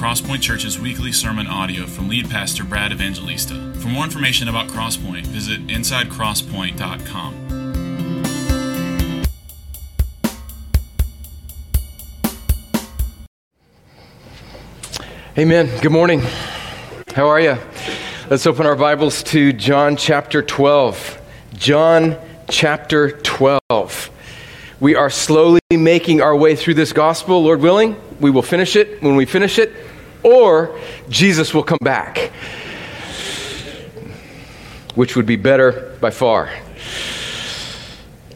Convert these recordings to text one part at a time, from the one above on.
Crosspoint Church's weekly sermon audio from lead pastor Brad Evangelista. For more information about Crosspoint, visit insidecrosspoint.com. Amen. Good morning. How are you? Let's open our Bibles to John chapter 12. John chapter 12. We are slowly making our way through this gospel. Lord willing, we will finish it when we finish it, or Jesus will come back, which would be better by far.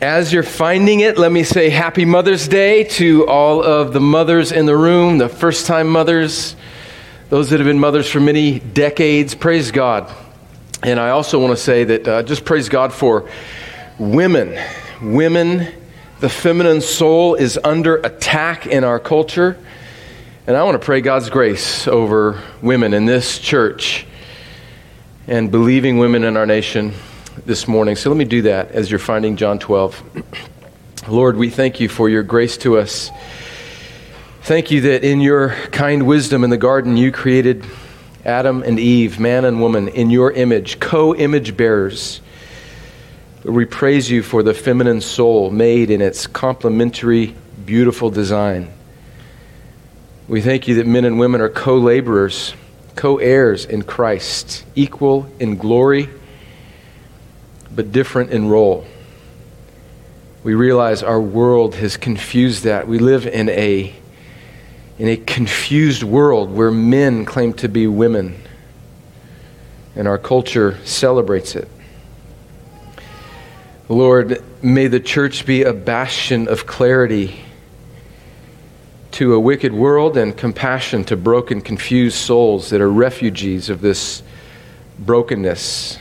As you're finding it, let me say Happy Mother's Day to all of the mothers in the room, the first time mothers, those that have been mothers for many decades. Praise God. And I also want to say that uh, just praise God for women. Women the feminine soul is under attack in our culture. And I want to pray God's grace over women in this church and believing women in our nation this morning. So let me do that as you're finding John 12. Lord, we thank you for your grace to us. Thank you that in your kind wisdom in the garden you created Adam and Eve, man and woman, in your image, co image bearers. We praise you for the feminine soul made in its complementary, beautiful design. We thank you that men and women are co laborers, co heirs in Christ, equal in glory, but different in role. We realize our world has confused that. We live in a, in a confused world where men claim to be women, and our culture celebrates it. Lord, may the church be a bastion of clarity to a wicked world and compassion to broken, confused souls that are refugees of this brokenness.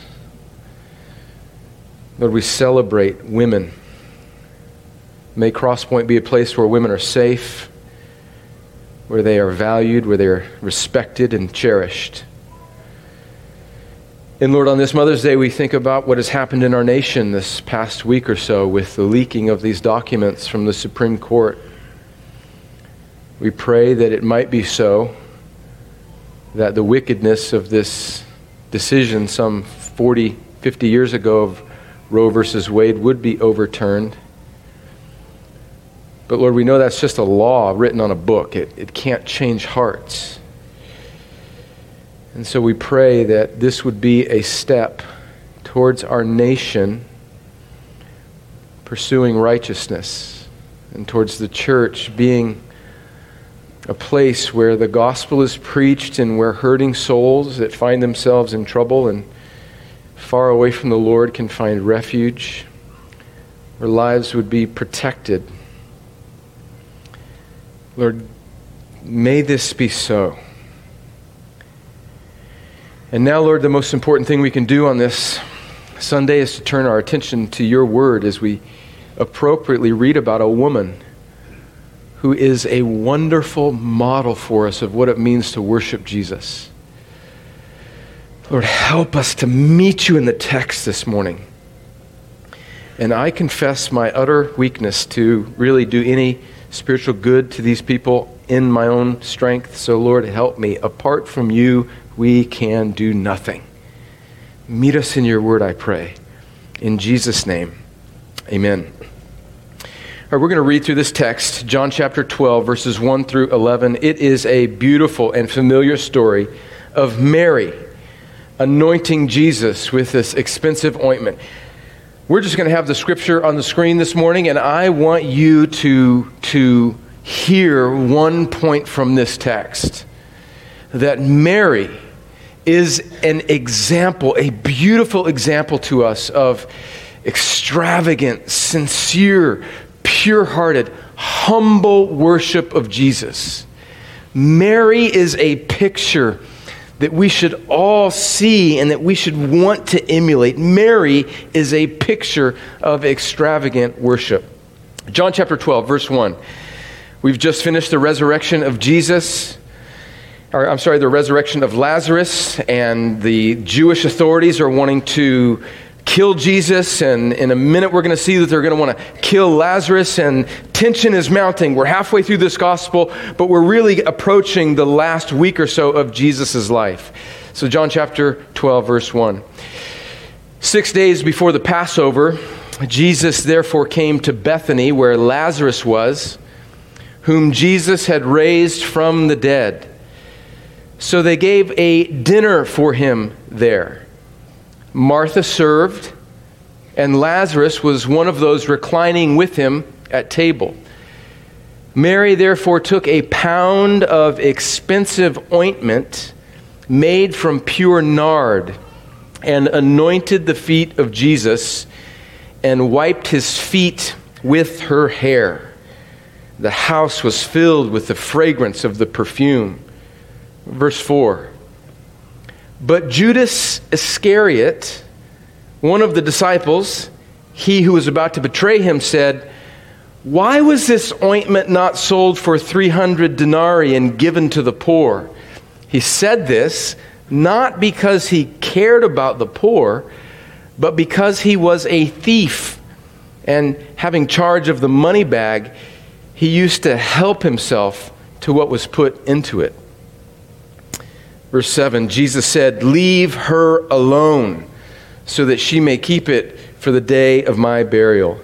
Lord, we celebrate women. May Crosspoint be a place where women are safe, where they are valued, where they are respected and cherished. And Lord, on this Mother's Day, we think about what has happened in our nation this past week or so with the leaking of these documents from the Supreme Court. We pray that it might be so, that the wickedness of this decision some 40, 50 years ago of Roe versus Wade would be overturned. But Lord, we know that's just a law written on a book, it, it can't change hearts. And so we pray that this would be a step towards our nation pursuing righteousness and towards the church being a place where the gospel is preached and where hurting souls that find themselves in trouble and far away from the Lord can find refuge, where lives would be protected. Lord, may this be so. And now, Lord, the most important thing we can do on this Sunday is to turn our attention to your word as we appropriately read about a woman who is a wonderful model for us of what it means to worship Jesus. Lord, help us to meet you in the text this morning. And I confess my utter weakness to really do any spiritual good to these people in my own strength. So, Lord, help me. Apart from you, we can do nothing. Meet us in your word, I pray. In Jesus' name, amen. Right, we're going to read through this text, John chapter 12, verses 1 through 11. It is a beautiful and familiar story of Mary anointing Jesus with this expensive ointment. We're just going to have the scripture on the screen this morning, and I want you to, to hear one point from this text that Mary is an example, a beautiful example to us of extravagant, sincere, pure hearted, humble worship of Jesus. Mary is a picture that we should all see and that we should want to emulate. Mary is a picture of extravagant worship. John chapter 12, verse 1. We've just finished the resurrection of Jesus or I'm sorry, the resurrection of Lazarus, and the Jewish authorities are wanting to kill Jesus, and in a minute we're going to see that they're going to want to kill Lazarus, and tension is mounting. We're halfway through this gospel, but we're really approaching the last week or so of Jesus' life. So, John chapter 12, verse 1. Six days before the Passover, Jesus therefore came to Bethany, where Lazarus was, whom Jesus had raised from the dead. So they gave a dinner for him there. Martha served, and Lazarus was one of those reclining with him at table. Mary therefore took a pound of expensive ointment made from pure nard and anointed the feet of Jesus and wiped his feet with her hair. The house was filled with the fragrance of the perfume. Verse 4 but Judas Iscariot, one of the disciples, he who was about to betray him, said, Why was this ointment not sold for 300 denarii and given to the poor? He said this not because he cared about the poor, but because he was a thief. And having charge of the money bag, he used to help himself to what was put into it. Verse 7 Jesus said, Leave her alone, so that she may keep it for the day of my burial.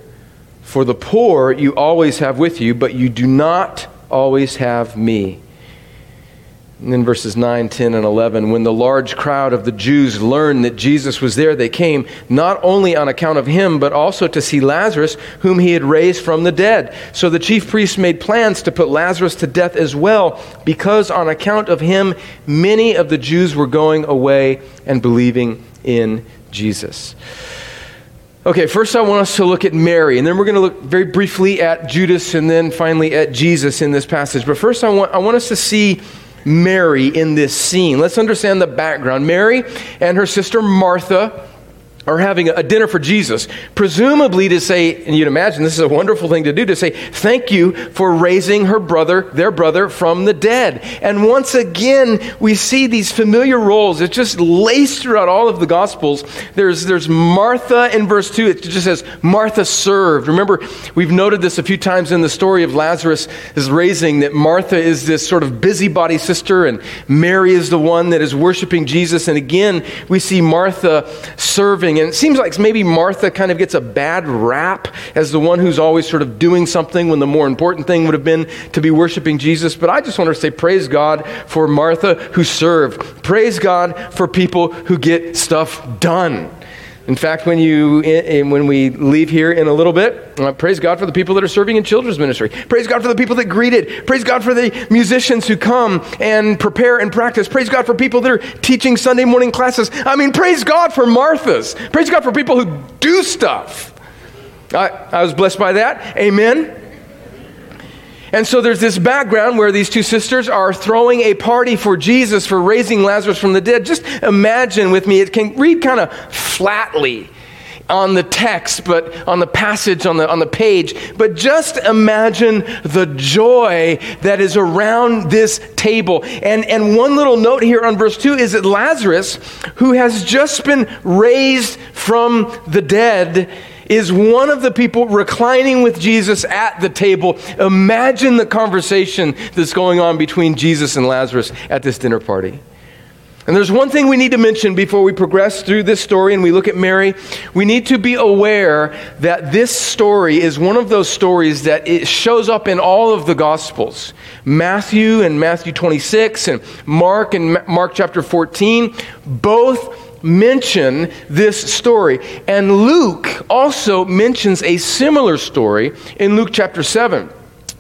For the poor you always have with you, but you do not always have me. And then verses 9, 10, and 11. When the large crowd of the Jews learned that Jesus was there, they came not only on account of him, but also to see Lazarus, whom he had raised from the dead. So the chief priests made plans to put Lazarus to death as well, because on account of him, many of the Jews were going away and believing in Jesus. Okay, first I want us to look at Mary, and then we're going to look very briefly at Judas and then finally at Jesus in this passage. But first, I want, I want us to see Mary in this scene. Let's understand the background. Mary and her sister Martha are having a dinner for Jesus, presumably to say, and you'd imagine this is a wonderful thing to do, to say, thank you for raising her brother, their brother, from the dead. And once again, we see these familiar roles. It's just laced throughout all of the Gospels. There's, there's Martha in verse 2. It just says, Martha served. Remember, we've noted this a few times in the story of Lazarus' raising, that Martha is this sort of busybody sister, and Mary is the one that is worshiping Jesus. And again, we see Martha serving and it seems like maybe Martha kind of gets a bad rap as the one who's always sort of doing something when the more important thing would have been to be worshiping Jesus. But I just want to say, praise God for Martha who served. Praise God for people who get stuff done. In fact, when, you, when we leave here in a little bit, uh, praise God for the people that are serving in children's ministry. Praise God for the people that greeted. Praise God for the musicians who come and prepare and practice. Praise God for people that are teaching Sunday morning classes. I mean, praise God for Marthas. Praise God for people who do stuff. I, I was blessed by that. Amen. And so there's this background where these two sisters are throwing a party for Jesus for raising Lazarus from the dead. Just imagine with me, it can read kind of flatly on the text, but on the passage, on the, on the page. But just imagine the joy that is around this table. And, and one little note here on verse 2 is that Lazarus, who has just been raised from the dead, is one of the people reclining with Jesus at the table. Imagine the conversation that's going on between Jesus and Lazarus at this dinner party. And there's one thing we need to mention before we progress through this story and we look at Mary. We need to be aware that this story is one of those stories that it shows up in all of the Gospels. Matthew and Matthew 26 and Mark and Mark chapter 14 both mention this story. And Luke also mentions a similar story in Luke chapter 7.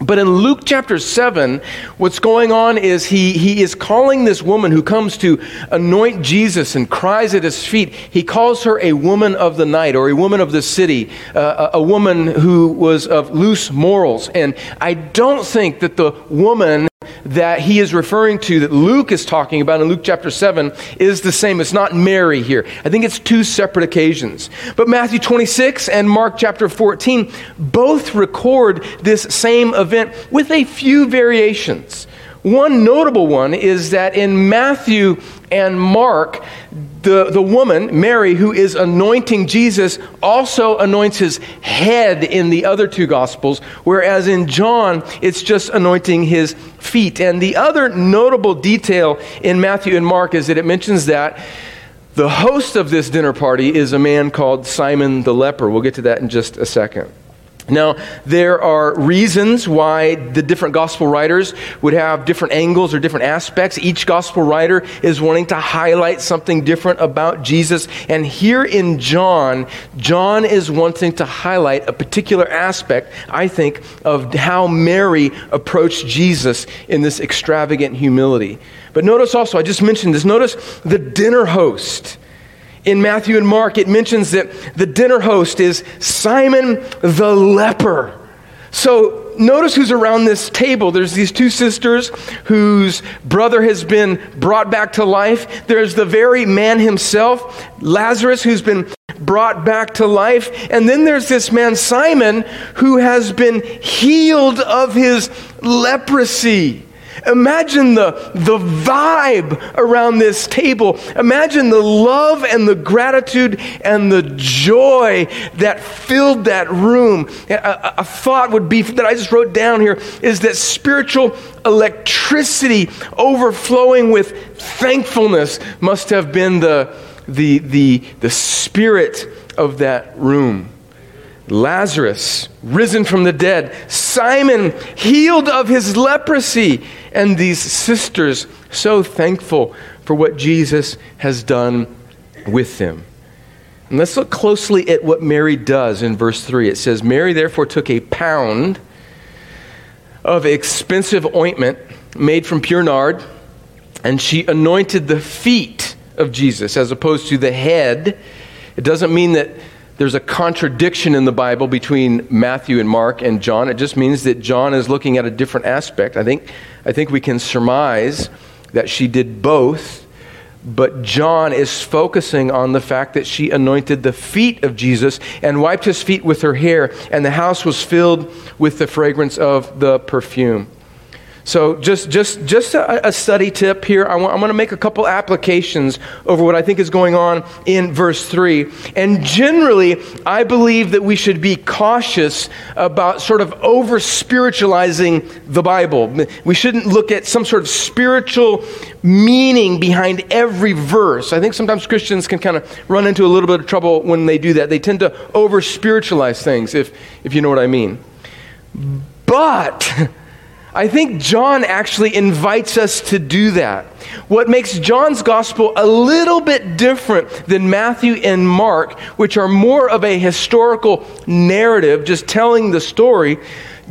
But in Luke chapter 7, what's going on is he, he is calling this woman who comes to anoint Jesus and cries at his feet. He calls her a woman of the night or a woman of the city, uh, a, a woman who was of loose morals. And I don't think that the woman that he is referring to, that Luke is talking about in Luke chapter 7, is the same. It's not Mary here. I think it's two separate occasions. But Matthew 26 and Mark chapter 14 both record this same event with a few variations. One notable one is that in Matthew and Mark, the, the woman, Mary, who is anointing Jesus, also anoints his head in the other two Gospels, whereas in John, it's just anointing his feet. And the other notable detail in Matthew and Mark is that it mentions that the host of this dinner party is a man called Simon the leper. We'll get to that in just a second. Now, there are reasons why the different gospel writers would have different angles or different aspects. Each gospel writer is wanting to highlight something different about Jesus. And here in John, John is wanting to highlight a particular aspect, I think, of how Mary approached Jesus in this extravagant humility. But notice also, I just mentioned this, notice the dinner host in Matthew and Mark, it mentions that the dinner host is Simon the leper. So notice who's around this table. There's these two sisters whose brother has been brought back to life. There's the very man himself, Lazarus, who's been brought back to life. And then there's this man, Simon, who has been healed of his leprosy. Imagine the, the vibe around this table. Imagine the love and the gratitude and the joy that filled that room. A, a, thought would be that I just wrote down here is that spiritual electricity overflowing with thankfulness must have been the, the, the, the spirit of that room. Lazarus, risen from the dead, Simon, healed of his leprosy, and these sisters, so thankful for what Jesus has done with them. And let's look closely at what Mary does in verse 3. It says, Mary therefore took a pound of expensive ointment made from pure nard, and she anointed the feet of Jesus as opposed to the head. It doesn't mean that there's a contradiction in the Bible between Matthew and Mark and John. It just means that John is looking at a different aspect. I think, I think we can surmise that she did both, but John is focusing on the fact that she anointed the feet of Jesus and wiped his feet with her hair, and the house was filled with the fragrance of the perfume. So, just, just, just a, a study tip here. I want, I'm going to make a couple applications over what I think is going on in verse 3. And generally, I believe that we should be cautious about sort of over spiritualizing the Bible. We shouldn't look at some sort of spiritual meaning behind every verse. I think sometimes Christians can kind of run into a little bit of trouble when they do that. They tend to over spiritualize things, if, if you know what I mean. But. I think John actually invites us to do that. What makes John's gospel a little bit different than Matthew and Mark, which are more of a historical narrative, just telling the story,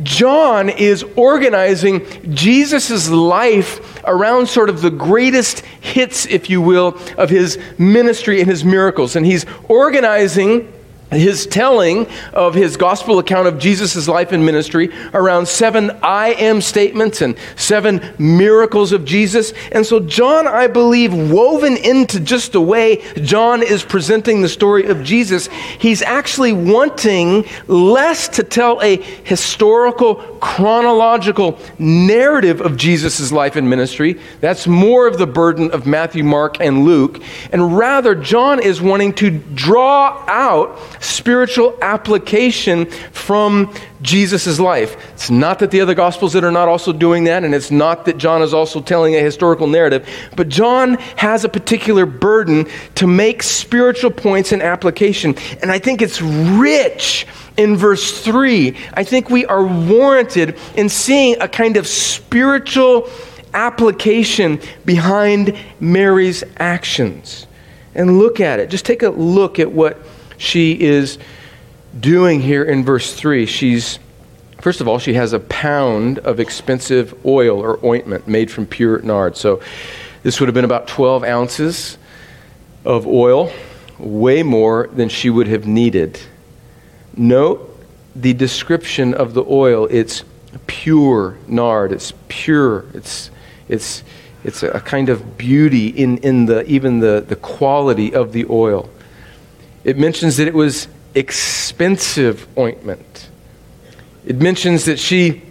John is organizing Jesus' life around sort of the greatest hits, if you will, of his ministry and his miracles. And he's organizing his telling of his gospel account of Jesus' life and ministry around seven I am statements and seven miracles of Jesus. And so, John, I believe, woven into just the way John is presenting the story of Jesus, he's actually wanting less to tell a historical, chronological narrative of Jesus' life and ministry. That's more of the burden of Matthew, Mark, and Luke. And rather, John is wanting to draw out spiritual application from Jesus' life. It's not that the other gospels that are not also doing that, and it's not that John is also telling a historical narrative, but John has a particular burden to make spiritual points and application. And I think it's rich in verse 3. I think we are warranted in seeing a kind of spiritual application behind Mary's actions. And look at it. Just take a look at what she is doing here in verse 3. She's, first of all, she has a pound of expensive oil or ointment made from pure nard. So this would have been about 12 ounces of oil, way more than she would have needed. Note the description of the oil. It's pure nard. It's pure. It's, it's, it's a kind of beauty in, in the, even the, the quality of the oil. It mentions that it was expensive ointment. It mentions that she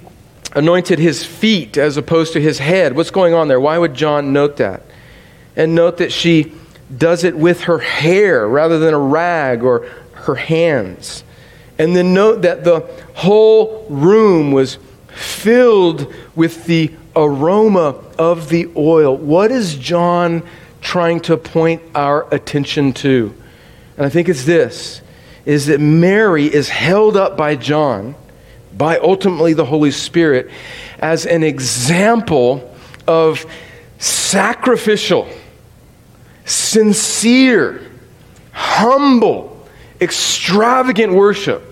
anointed his feet as opposed to his head. What's going on there? Why would John note that? And note that she does it with her hair rather than a rag or her hands. And then note that the whole room was filled with the aroma of the oil. What is John trying to point our attention to? And I think it's this is that Mary is held up by John, by ultimately the Holy Spirit, as an example of sacrificial, sincere, humble, extravagant worship.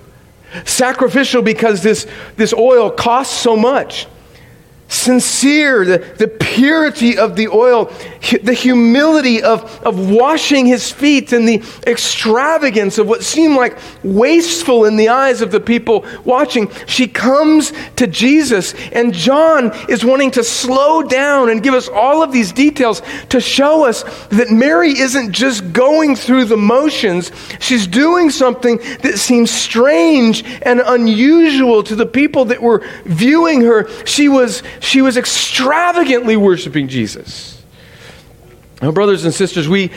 Sacrificial because this, this oil costs so much sincere, the, the purity of the oil, the humility of, of washing his feet, and the extravagance of what seemed like wasteful in the eyes of the people watching. She comes to Jesus, and John is wanting to slow down and give us all of these details to show us that Mary isn't just going through the motions, she's doing something that seems strange and unusual to the people that were viewing her. She was she was extravagantly worshiping Jesus. Now, brothers and sisters, we,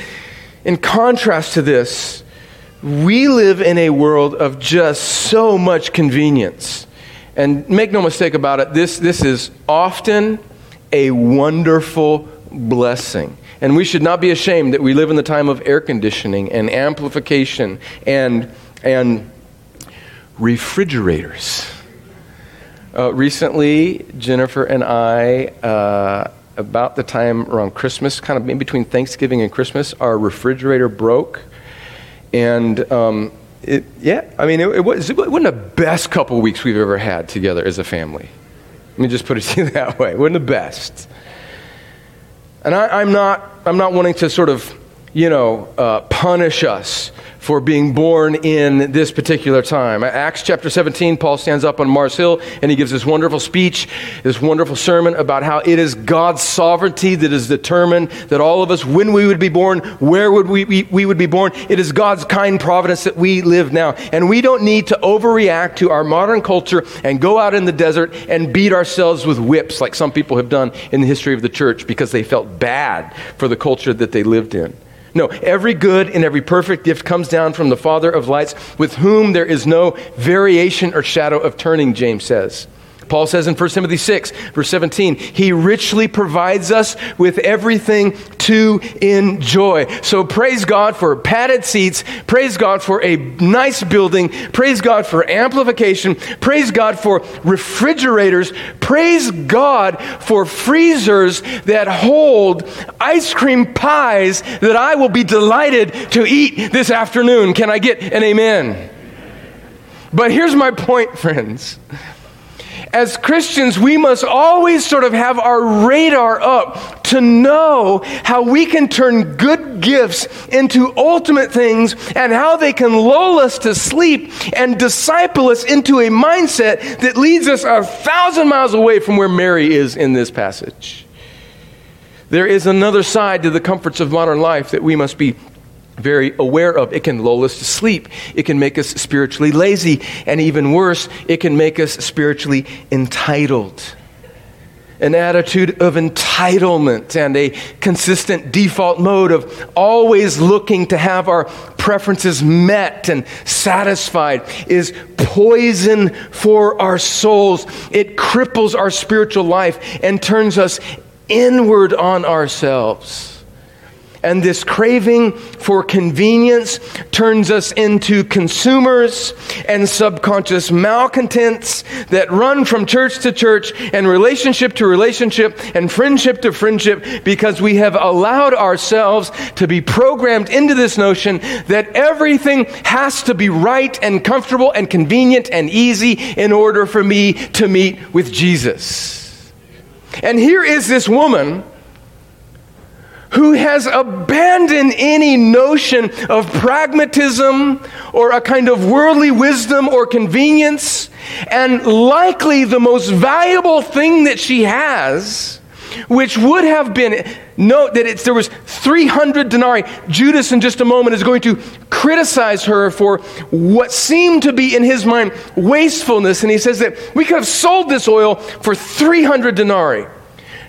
in contrast to this, we live in a world of just so much convenience. And make no mistake about it, this, this is often a wonderful blessing. And we should not be ashamed that we live in the time of air conditioning and amplification and, and refrigerators. Uh, recently, Jennifer and I, uh, about the time around Christmas, kind of in between Thanksgiving and Christmas, our refrigerator broke. And um, it, yeah, I mean, it, it, was, it wasn't the best couple weeks we've ever had together as a family. Let me just put it to you that way. It wasn't the best. And I, am not, I'm not wanting to sort of, you know, uh, punish us for being born in this particular time. Acts chapter 17, Paul stands up on Mars Hill and he gives this wonderful speech, this wonderful sermon about how it is God's sovereignty that is determined that all of us, when we would be born, where would we, we, we would be born. It is God's kind providence that we live now. And we don't need to overreact to our modern culture and go out in the desert and beat ourselves with whips like some people have done in the history of the church because they felt bad for the culture that they lived in. No, every good and every perfect gift comes down from the Father of lights, with whom there is no variation or shadow of turning, James says. Paul says in 1 Timothy 6, verse 17, He richly provides us with everything to enjoy. So praise God for padded seats. Praise God for a nice building. Praise God for amplification. Praise God for refrigerators. Praise God for freezers that hold ice cream pies that I will be delighted to eat this afternoon. Can I get an amen? But here's my point, friends as Christians, we must always sort of have our radar up to know how we can turn good gifts into ultimate things and how they can lull us to sleep and disciple us into a mindset that leads us a thousand miles away from where Mary is in this passage. There is another side to the comforts of modern life that we must be very aware of. It can lull us to sleep. It can make us spiritually lazy. And even worse, it can make us spiritually entitled. An attitude of entitlement and a consistent default mode of always looking to have our preferences met and satisfied is poison for our souls. It cripples our spiritual life and turns us inward on ourselves. And this craving for convenience turns us into consumers and subconscious malcontents that run from church to church and relationship to relationship and friendship to friendship because we have allowed ourselves to be programmed into this notion that everything has to be right and comfortable and convenient and easy in order for me to meet with Jesus. And here is this woman who has abandoned any notion of pragmatism or a kind of worldly wisdom or convenience, and likely the most valuable thing that she has, which would have been note that it's, there was 300 denarii. Judas, in just a moment, is going to criticize her for what seemed to be in his mind wastefulness, and he says that we could have sold this oil for 300 denarii.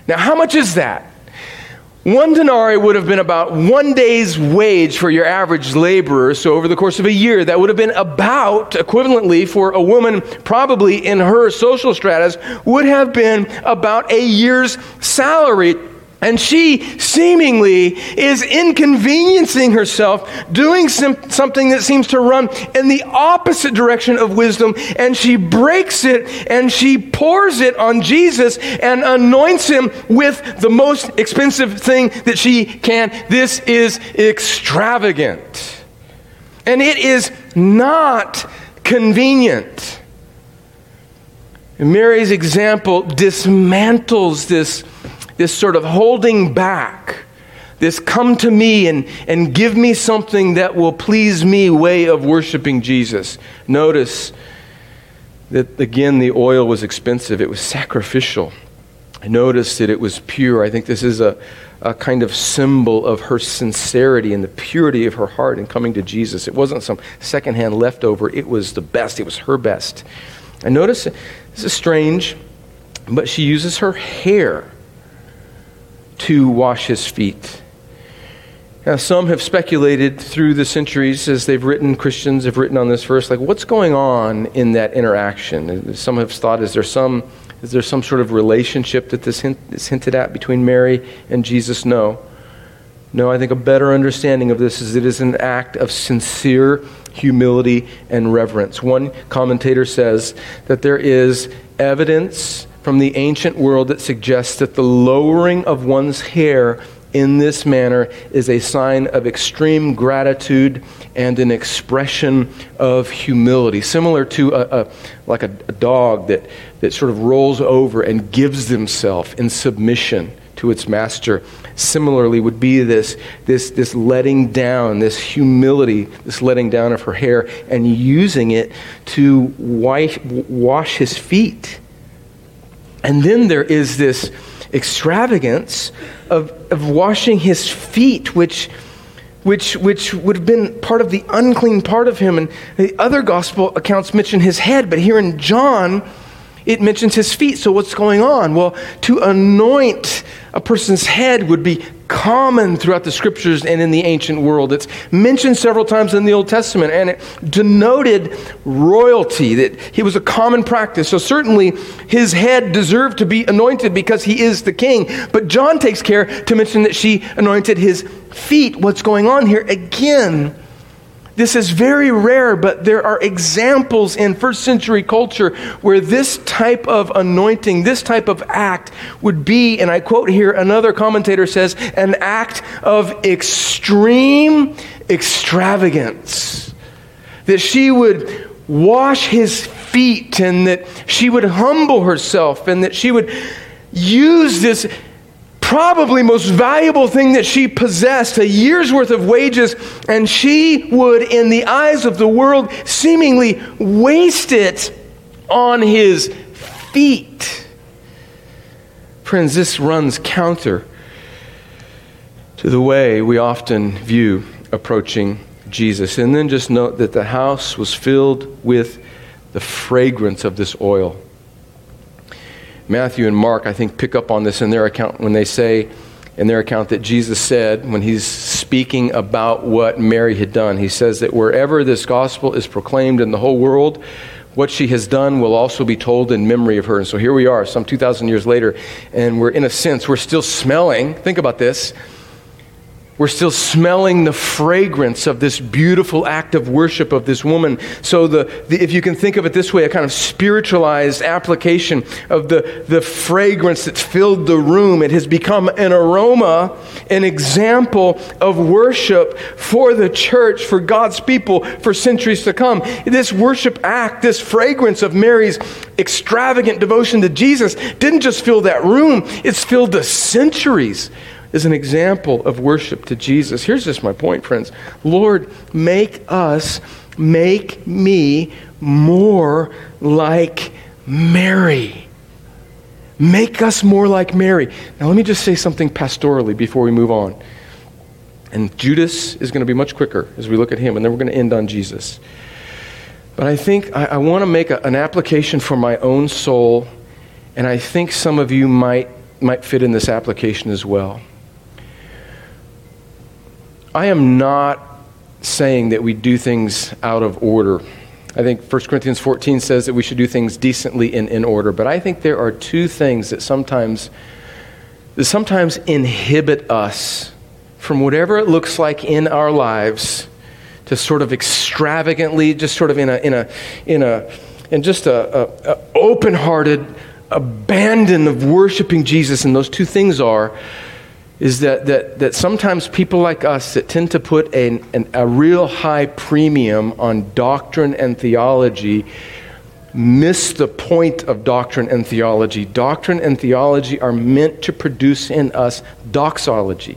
Now, how much is that? One denarii would have been about one day's wage for your average laborer. So, over the course of a year, that would have been about, equivalently, for a woman, probably in her social stratus, would have been about a year's salary and she seemingly is inconveniencing herself, doing some, something that seems to run in the opposite direction of wisdom. And she breaks it and she pours it on Jesus and anoints him with the most expensive thing that she can. This is extravagant. And it is not convenient. Mary's example dismantles this this sort of holding back, this come to me and, and give me something that will please me way of worshiping Jesus. Notice that, again, the oil was expensive, it was sacrificial. I noticed that it was pure. I think this is a, a kind of symbol of her sincerity and the purity of her heart in coming to Jesus. It wasn't some secondhand leftover, it was the best, it was her best. I notice this is strange, but she uses her hair to wash his feet. Now, some have speculated through the centuries as they've written, Christians have written on this verse, like what's going on in that interaction? Some have thought, is there some, is there some sort of relationship that this hint, is hinted at between Mary and Jesus? No. No, I think a better understanding of this is it is an act of sincere humility and reverence. One commentator says that there is evidence from the ancient world that suggests that the lowering of one's hair in this manner is a sign of extreme gratitude and an expression of humility, similar to a, a like a, a, dog that, that sort of rolls over and gives himself in submission to its master. Similarly, would be this, this, this letting down, this humility, this letting down of her hair, and using it to wash his feet and then there is this extravagance of, of washing his feet, which, which, which would have been part of the unclean part of him. And the other gospel accounts mention his head, but here in John, it mentions his feet. So what's going on? Well, to anoint a person's head would be common throughout the scriptures and in the ancient world. It's mentioned several times in the Old Testament, and it denoted royalty, that he was a common practice. So certainly his head deserved to be anointed because he is the king. But John takes care to mention that she anointed his feet. What's going on here? Again, this is very rare, but there are examples in first century culture where this type of anointing, this type of act would be, and I quote here, another commentator says, an act of extreme extravagance. That she would wash his feet and that she would humble herself and that she would use this probably most valuable thing that she possessed, a year's worth of wages, and she would, in the eyes of the world, seemingly waste it on his feet. Friends, this runs counter to the way we often view approaching Jesus. And then just note that the house was filled with the fragrance of this oil. Matthew and Mark, I think, pick up on this in their account when they say in their account that Jesus said when he's speaking about what Mary had done. He says that wherever this gospel is proclaimed in the whole world, what she has done will also be told in memory of her. And so here we are, some 2,000 years later, and we're, in a sense, we're still smelling, think about this, we're still smelling the fragrance of this beautiful act of worship of this woman. So, the, the, if you can think of it this way, a kind of spiritualized application of the, the fragrance that's filled the room, it has become an aroma, an example of worship for the church, for God's people, for centuries to come. This worship act, this fragrance of Mary's extravagant devotion to Jesus, didn't just fill that room, it's filled the centuries is an example of worship to Jesus. Here's just my point, friends. Lord, make us, make me more like Mary. Make us more like Mary. Now, let me just say something pastorally before we move on. And Judas is going to be much quicker as we look at him, and then we're going to end on Jesus. But I think I, I want to make a, an application for my own soul, and I think some of you might, might fit in this application as well. I am not saying that we do things out of order. I think 1 Corinthians 14 says that we should do things decently and in order. But I think there are two things that sometimes, that sometimes inhibit us from whatever it looks like in our lives to sort of extravagantly, just sort of in a, in a, in a, in just a, a, a open-hearted abandon of worshiping Jesus. And those two things are is that, that, that sometimes people like us that tend to put an, an, a real high premium on doctrine and theology miss the point of doctrine and theology. Doctrine and theology are meant to produce in us doxology.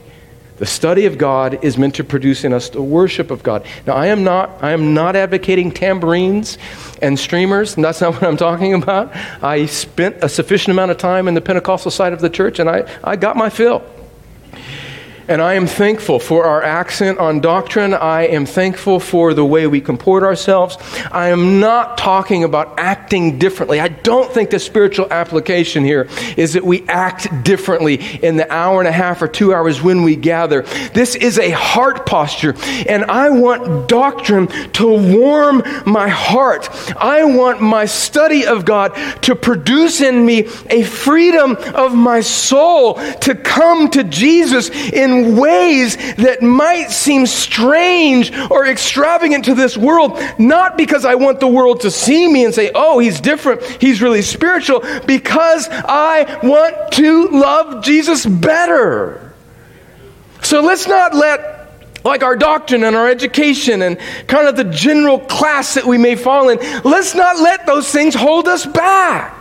The study of God is meant to produce in us the worship of God. Now, I am not, I am not advocating tambourines and streamers. That's not what I'm talking about. I spent a sufficient amount of time in the Pentecostal side of the church, and I, I got my fill. And I am thankful for our accent on doctrine. I am thankful for the way we comport ourselves. I am not talking about acting differently. I don't think the spiritual application here is that we act differently in the hour and a half or two hours when we gather. This is a heart posture. And I want doctrine to warm my heart. I want my study of God to produce in me a freedom of my soul to come to Jesus in ways that might seem strange or extravagant to this world, not because I want the world to see me and say, oh, he's different, he's really spiritual, because I want to love Jesus better. So let's not let like our doctrine and our education and kind of the general class that we may fall in, let's not let those things hold us back.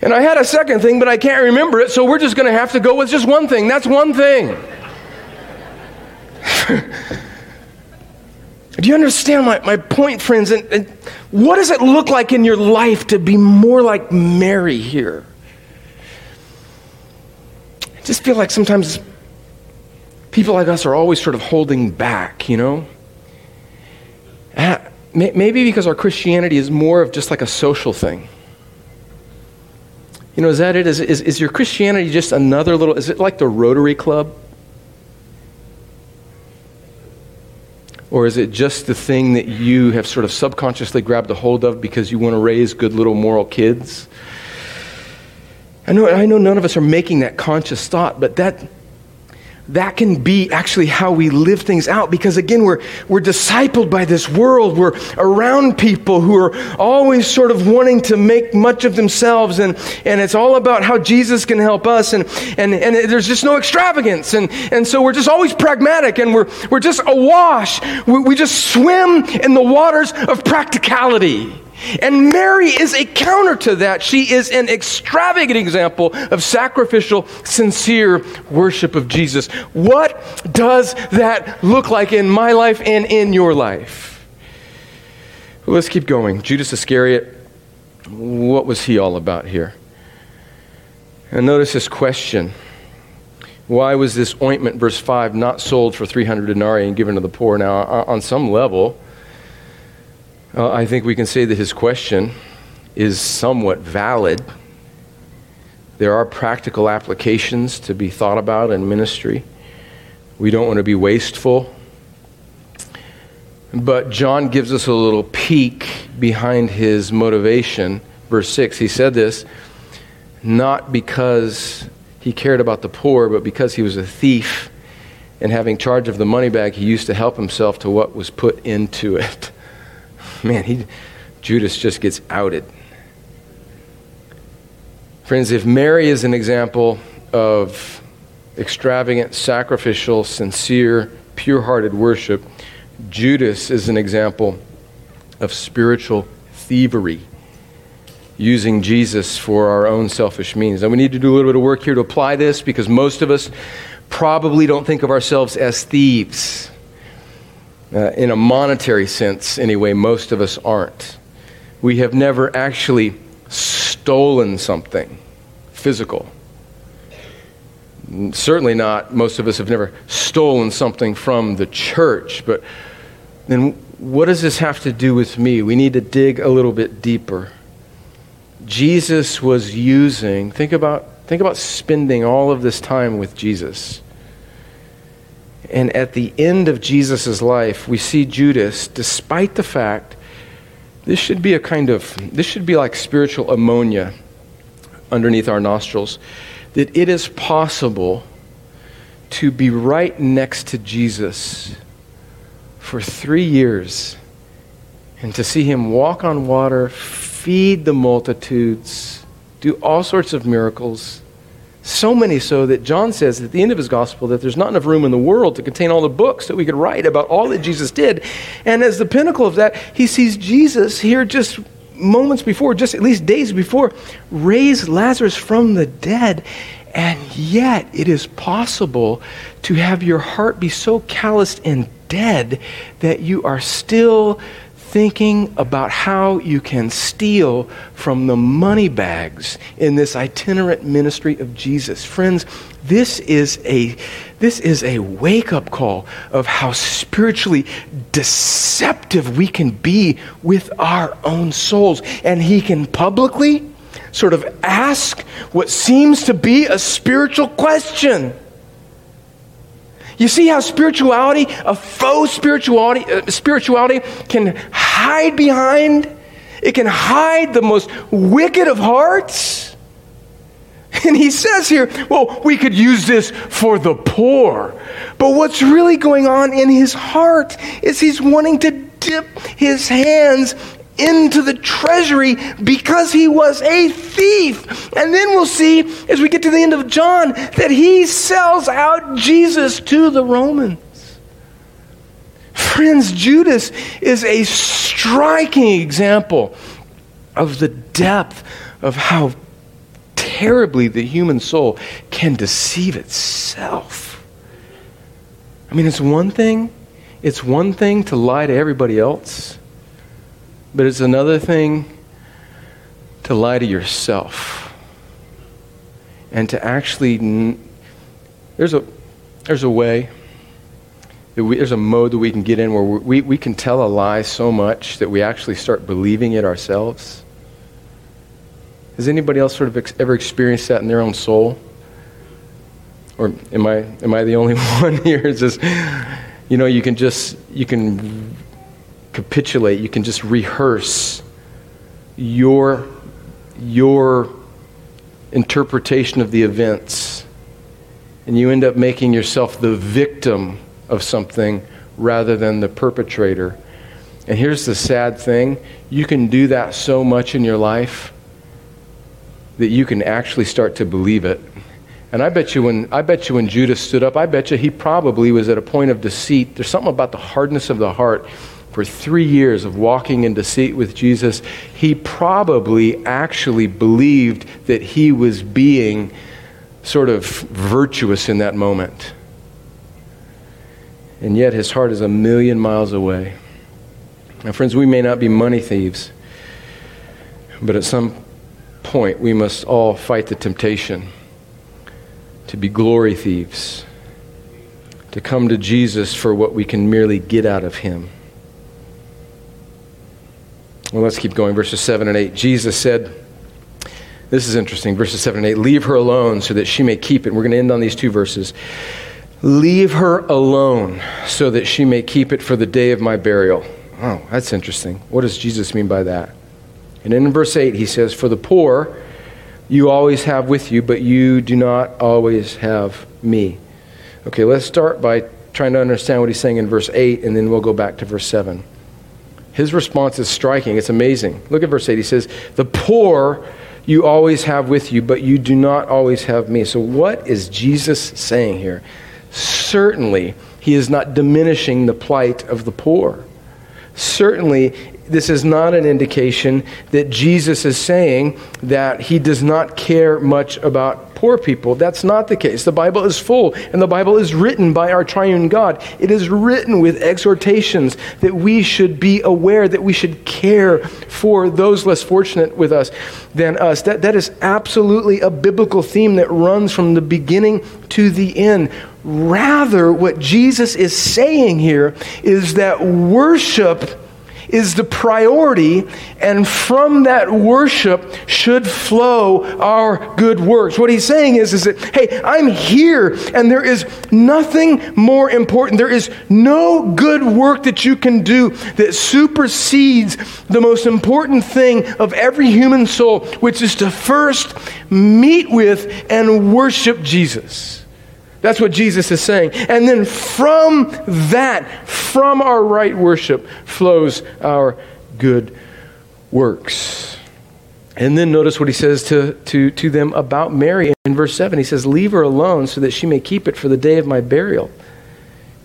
And I had a second thing, but I can't remember it, so we're just going to have to go with just one thing. That's one thing. Do you understand my, my point, friends? And, and what does it look like in your life to be more like Mary here? I just feel like sometimes people like us are always sort of holding back, you know? Uh, maybe because our Christianity is more of just like a social thing. You know, is that it? Is, is, is your Christianity just another little, is it like the Rotary Club? Or is it just the thing that you have sort of subconsciously grabbed a hold of because you want to raise good little moral kids? I know, I know none of us are making that conscious thought, but that, that can be actually how we live things out because again we're, we're discipled by this world. We're around people who are always sort of wanting to make much of themselves and, and it's all about how jesus can help us and, and, and there's just no extravagance and, and so we're just always pragmatic and we're, we're just awash. We, we just swim in the waters of practicality and Mary is a counter to that. She is an extravagant example of sacrificial, sincere worship of Jesus. What does that look like in my life and in your life? Well, let's keep going. Judas Iscariot, what was he all about here? And notice this question. Why was this ointment, verse 5, not sold for 300 denarii and given to the poor? Now, on some level, uh, I think we can say that his question is somewhat valid. There are practical applications to be thought about in ministry. We don't want to be wasteful. But John gives us a little peek behind his motivation. Verse 6, he said this not because he cared about the poor, but because he was a thief and having charge of the money bag, he used to help himself to what was put into it man, he, Judas just gets outed. Friends, if Mary is an example of extravagant, sacrificial, sincere, pure hearted worship, Judas is an example of spiritual thievery, using Jesus for our own selfish means. And we need to do a little bit of work here to apply this because most of us probably don't think of ourselves as thieves. Uh, in a monetary sense, anyway, most of us aren't. We have never actually stolen something physical. Certainly not, most of us have never stolen something from the church. But then what does this have to do with me? We need to dig a little bit deeper. Jesus was using, think about, think about spending all of this time with Jesus. And at the end of Jesus' life, we see Judas, despite the fact this should be a kind of, this should be like spiritual ammonia underneath our nostrils, that it is possible to be right next to Jesus for three years and to see him walk on water, feed the multitudes, do all sorts of miracles. So many so that John says at the end of his gospel that there's not enough room in the world to contain all the books that we could write about all that Jesus did. And as the pinnacle of that, he sees Jesus here just moments before, just at least days before, raise Lazarus from the dead. And yet, it is possible to have your heart be so calloused and dead that you are still thinking about how you can steal from the money bags in this itinerant ministry of Jesus. Friends, this is a this is a wake-up call of how spiritually deceptive we can be with our own souls and he can publicly sort of ask what seems to be a spiritual question. You see how spirituality, a faux spirituality, uh, spirituality can hide behind? It can hide the most wicked of hearts. And he says here, well, we could use this for the poor. But what's really going on in his heart is he's wanting to dip his hands into the treasury because he was a thief. And then we'll see as we get to the end of John that he sells out Jesus to the Romans. Friends, Judas is a striking example of the depth of how terribly the human soul can deceive itself. I mean, it's one thing, it's one thing to lie to everybody else. But it's another thing to lie to yourself and to actually. There's a, there's a way, we, there's a mode that we can get in where we, we can tell a lie so much that we actually start believing it ourselves. Has anybody else sort of ex- ever experienced that in their own soul? Or am I, am I the only one here? It's just, you know, you can just, you can capitulate, you can just rehearse your, your interpretation of the events. And you end up making yourself the victim of something rather than the perpetrator. And here's the sad thing you can do that so much in your life that you can actually start to believe it. And I bet you when I bet you when Judas stood up, I bet you he probably was at a point of deceit. There's something about the hardness of the heart for three years of walking in deceit with Jesus, he probably actually believed that he was being sort of virtuous in that moment. And yet his heart is a million miles away. Now, friends, we may not be money thieves, but at some point we must all fight the temptation to be glory thieves, to come to Jesus for what we can merely get out of him. Well, let's keep going. Verses 7 and 8. Jesus said, This is interesting. Verses 7 and 8. Leave her alone so that she may keep it. We're going to end on these two verses. Leave her alone so that she may keep it for the day of my burial. Oh, that's interesting. What does Jesus mean by that? And in verse 8, he says, For the poor you always have with you, but you do not always have me. Okay, let's start by trying to understand what he's saying in verse 8, and then we'll go back to verse 7. His response is striking. It's amazing. Look at verse 8. He says, The poor you always have with you, but you do not always have me. So, what is Jesus saying here? Certainly, he is not diminishing the plight of the poor. Certainly, this is not an indication that Jesus is saying that he does not care much about poor people. That's not the case. The Bible is full, and the Bible is written by our triune God. It is written with exhortations that we should be aware, that we should care for those less fortunate with us than us. That, that is absolutely a biblical theme that runs from the beginning to the end. Rather, what Jesus is saying here is that worship is the priority, and from that worship should flow our good works. What he's saying is, is that, hey, I'm here, and there is nothing more important. There is no good work that you can do that supersedes the most important thing of every human soul, which is to first meet with and worship Jesus. That's what Jesus is saying. And then from that, from our right worship, flows our good works. And then notice what he says to, to, to them about Mary in verse 7. He says, Leave her alone so that she may keep it for the day of my burial.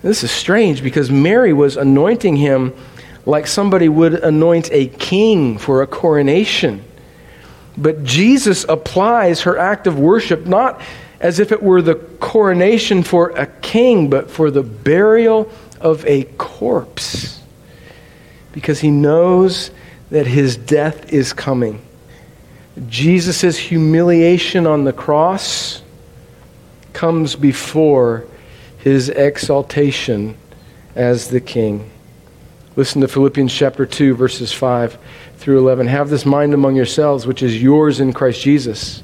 This is strange because Mary was anointing him like somebody would anoint a king for a coronation. But Jesus applies her act of worship not as if it were the coronation for a king, but for the burial of a corpse. Because he knows that his death is coming. Jesus' humiliation on the cross comes before his exaltation as the king. Listen to Philippians chapter 2, verses 5 through 11. Have this mind among yourselves, which is yours in Christ Jesus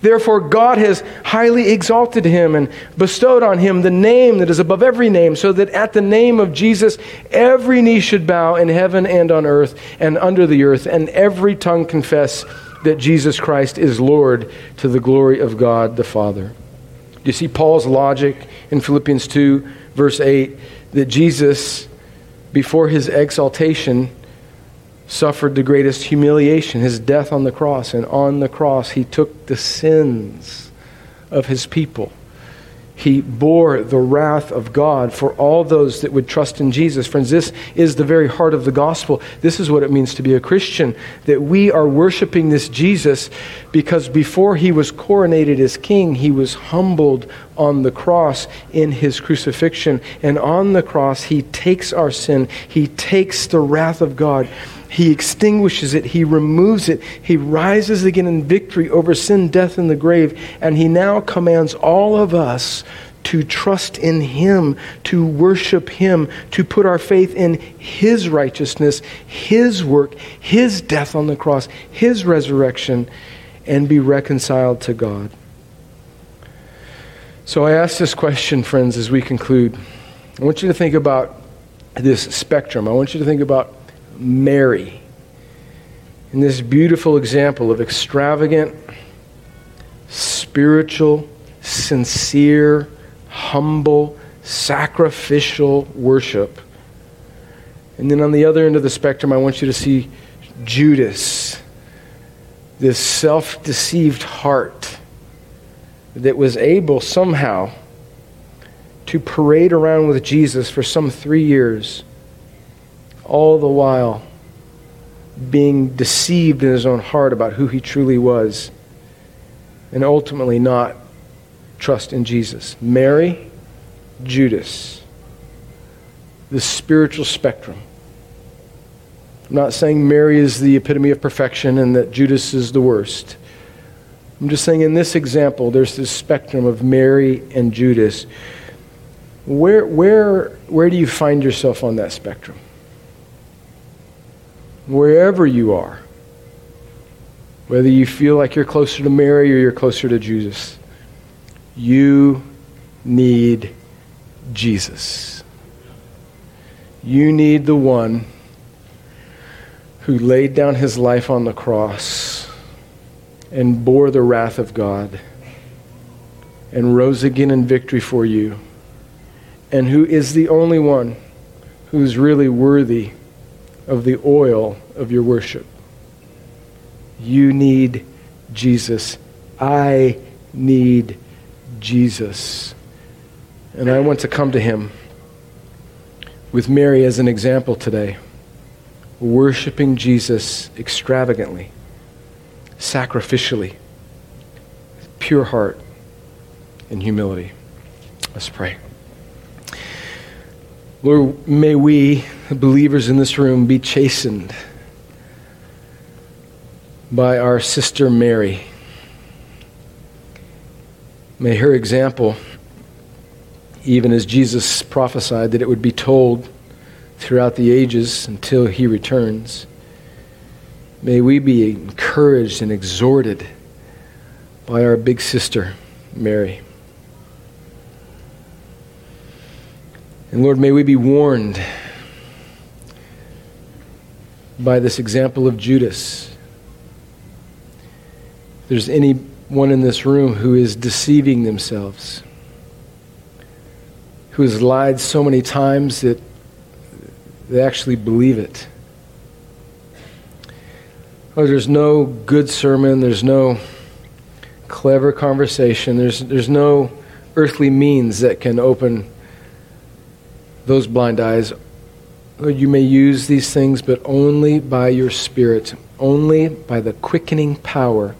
Therefore, God has highly exalted him and bestowed on him the name that is above every name, so that at the name of Jesus every knee should bow in heaven and on earth and under the earth, and every tongue confess that Jesus Christ is Lord to the glory of God the Father. You see Paul's logic in Philippians 2, verse 8, that Jesus, before his exaltation, suffered the greatest humiliation, his death on the cross. And on the cross, he took the sins of his people. He bore the wrath of God for all those that would trust in Jesus. Friends, this is the very heart of the gospel. This is what it means to be a Christian that we are worshiping this Jesus because before he was coronated as king, he was humbled on the cross in his crucifixion. And on the cross, he takes our sin, he takes the wrath of God he extinguishes it. He removes it. He rises again in victory over sin, death, and the grave. And he now commands all of us to trust in Him, to worship Him, to put our faith in His righteousness, His work, His death on the cross, His resurrection, and be reconciled to God. So I ask this question, friends, as we conclude. I want you to think about this spectrum. I want you to think about Mary in this beautiful example of extravagant, spiritual, sincere, humble, sacrificial worship. And then on the other end of the spectrum, I want you to see Judas, this self deceived heart that was able somehow to parade around with Jesus for some three years all the while being deceived in his own heart about who he truly was, and ultimately not trust in Jesus. Mary, Judas, the spiritual spectrum. I'm not saying Mary is the epitome of perfection and that Judas is the worst. I'm just saying in this example, there's this spectrum of Mary and Judas. Where, where, where do you find yourself on that spectrum? Wherever you are, whether you feel like you're closer to Mary or you're closer to Jesus, you need Jesus. You need the one who laid down his life on the cross and bore the wrath of God and rose again in victory for you, and who is the only one who's really worthy of the oil of your worship. You need Jesus. I need Jesus. And I want to come to him with Mary as an example today, worshiping Jesus extravagantly, sacrificially, with pure heart and humility. Let's pray. Lord, may we, believers in this room, be chastened by our sister Mary. May her example, even as Jesus prophesied that it would be told throughout the ages until he returns, may we be encouraged and exhorted by our big sister, Mary. And Lord, may we be warned by this example of Judas. If there's anyone in this room who is deceiving themselves, who has lied so many times that they actually believe it. Oh, there's no good sermon, there's no clever conversation, there's, there's no earthly means that can open those blind eyes. Lord, you may use these things, but only by your Spirit, only by the quickening power,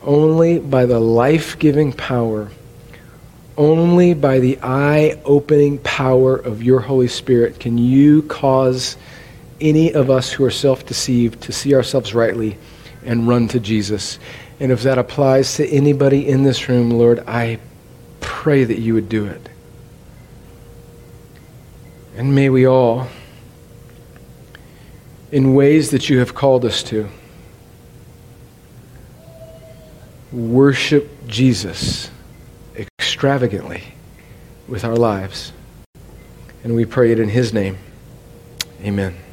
only by the life giving power, only by the eye opening power of your Holy Spirit can you cause any of us who are self deceived to see ourselves rightly and run to Jesus. And if that applies to anybody in this room, Lord, I pray that you would do it. And may we all, in ways that you have called us to, worship Jesus extravagantly with our lives. And we pray it in His name. Amen.